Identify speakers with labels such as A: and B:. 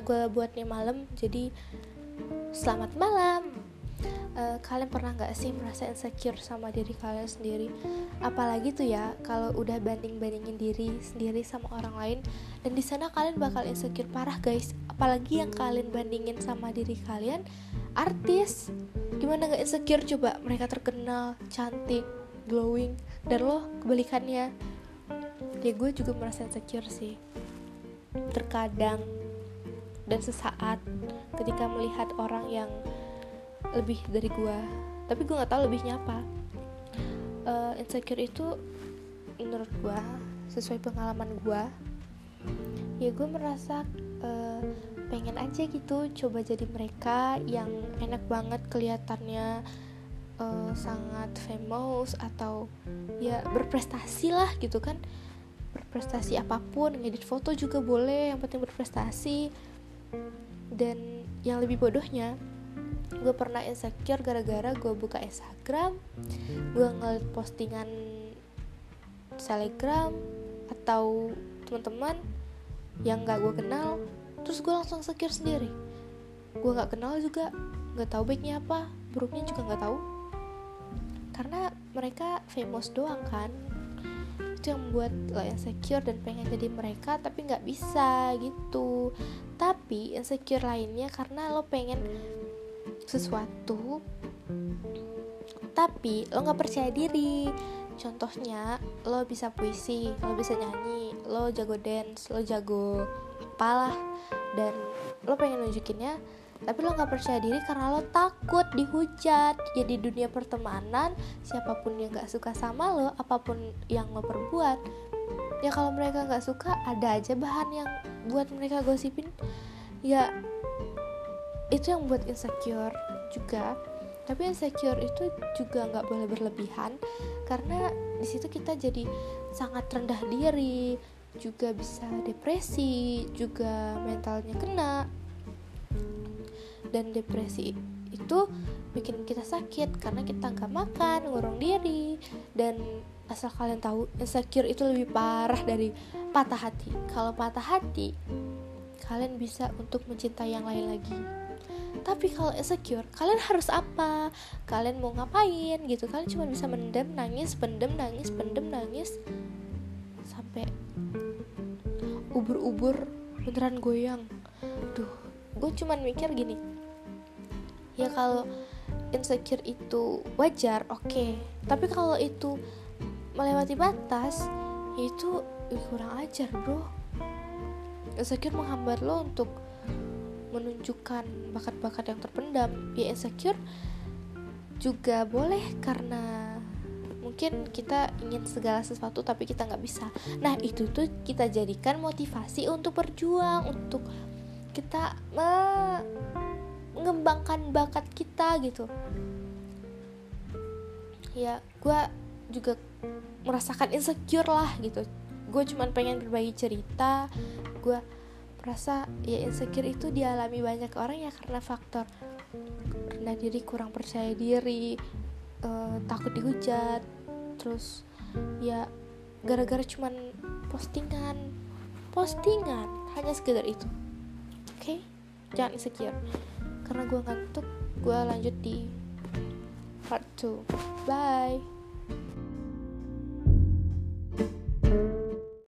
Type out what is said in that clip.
A: karena gue buatnya malam jadi selamat malam. Uh, kalian pernah nggak sih merasa insecure sama diri kalian sendiri? Apalagi tuh ya kalau udah banding bandingin diri sendiri sama orang lain dan di sana kalian bakal insecure parah guys. Apalagi yang kalian bandingin sama diri kalian artis. Gimana nggak insecure? Coba mereka terkenal cantik glowing dan lo kebalikannya. Ya gue juga merasa insecure sih. Terkadang dan sesaat ketika melihat orang yang lebih dari gue tapi gue nggak tahu lebihnya apa. Uh, insecure itu menurut gue sesuai pengalaman gue ya gue merasa uh, pengen aja gitu coba jadi mereka yang enak banget kelihatannya uh, sangat famous atau ya berprestasi lah gitu kan. Berprestasi apa pun ngedit foto juga boleh yang penting berprestasi dan yang lebih bodohnya gue pernah insecure gara-gara gue buka Instagram gue ngeliat postingan Telegram atau teman-teman yang gak gue kenal terus gue langsung insecure sendiri. Gue gak kenal juga gak tahu baiknya apa buruknya juga gak tahu. Karena mereka famous doang kan. Itu yang membuat lo insecure dan pengen jadi mereka tapi nggak bisa gitu tapi insecure lainnya karena lo pengen sesuatu tapi lo nggak percaya diri. Contohnya lo bisa puisi lo bisa nyanyi lo jago dance lo jago apalah dan lo pengen nunjukinnya tapi lo nggak percaya diri karena lo takut dihujat. Jadi dunia pertemanan siapa pun yang nggak suka sama lo apa pun yang lo perbuat ya kalau mereka nggak suka ada aja bahan yang buat mereka gosipin. Ya itu yang buat insecure juga. Tapi insecure itu juga nggak boleh berlebihan karena di situ kita jadi sangat rendah diri juga bisa depresi juga mentalnya kena. Dan depresi itu bikin kita sakit karena kita nggak makan ngurung diri dan asal kalian tahu insecure itu lebih parah dari patah hati. Kalau patah hati kalian bisa untuk mencintai yang lain lagi. Tapi kalau insecure kalian harus apa? Kalian mau ngapain gitu? Kalian cuma bisa mendem nangis pendem nangis pendem nangis. Sampai ubur-ubur beneran goyang. Duh gue cuma mikir gini. Ya kalau insecure itu wajar oke. Okay. tapi kalau itu melewati batas itu kurang ajar bro. Insecure menghambat lo untuk menunjukkan bakat-bakat yang terpendam. Ya insecure juga boleh karena mungkin kita ingin segala sesuatu tapi kita nggak bisa. Nah itu tuh kita jadikan motivasi untuk berjuang untuk kita mengembangkan bakat kita gitu. Ya gue juga merasakan insecure lah gitu. Gue cuman pengen berbagi cerita. Gue merasa ya insecure itu dialami banyak orang ya karena faktor rendah diri kurang percaya diri uh, takut dihujat. Terus ya gara-gara cuman postingan postingan hanya sekedar itu. Oke? Okay? jangan insecure. Karena gue ngantuk gue lanjut di part 2 bye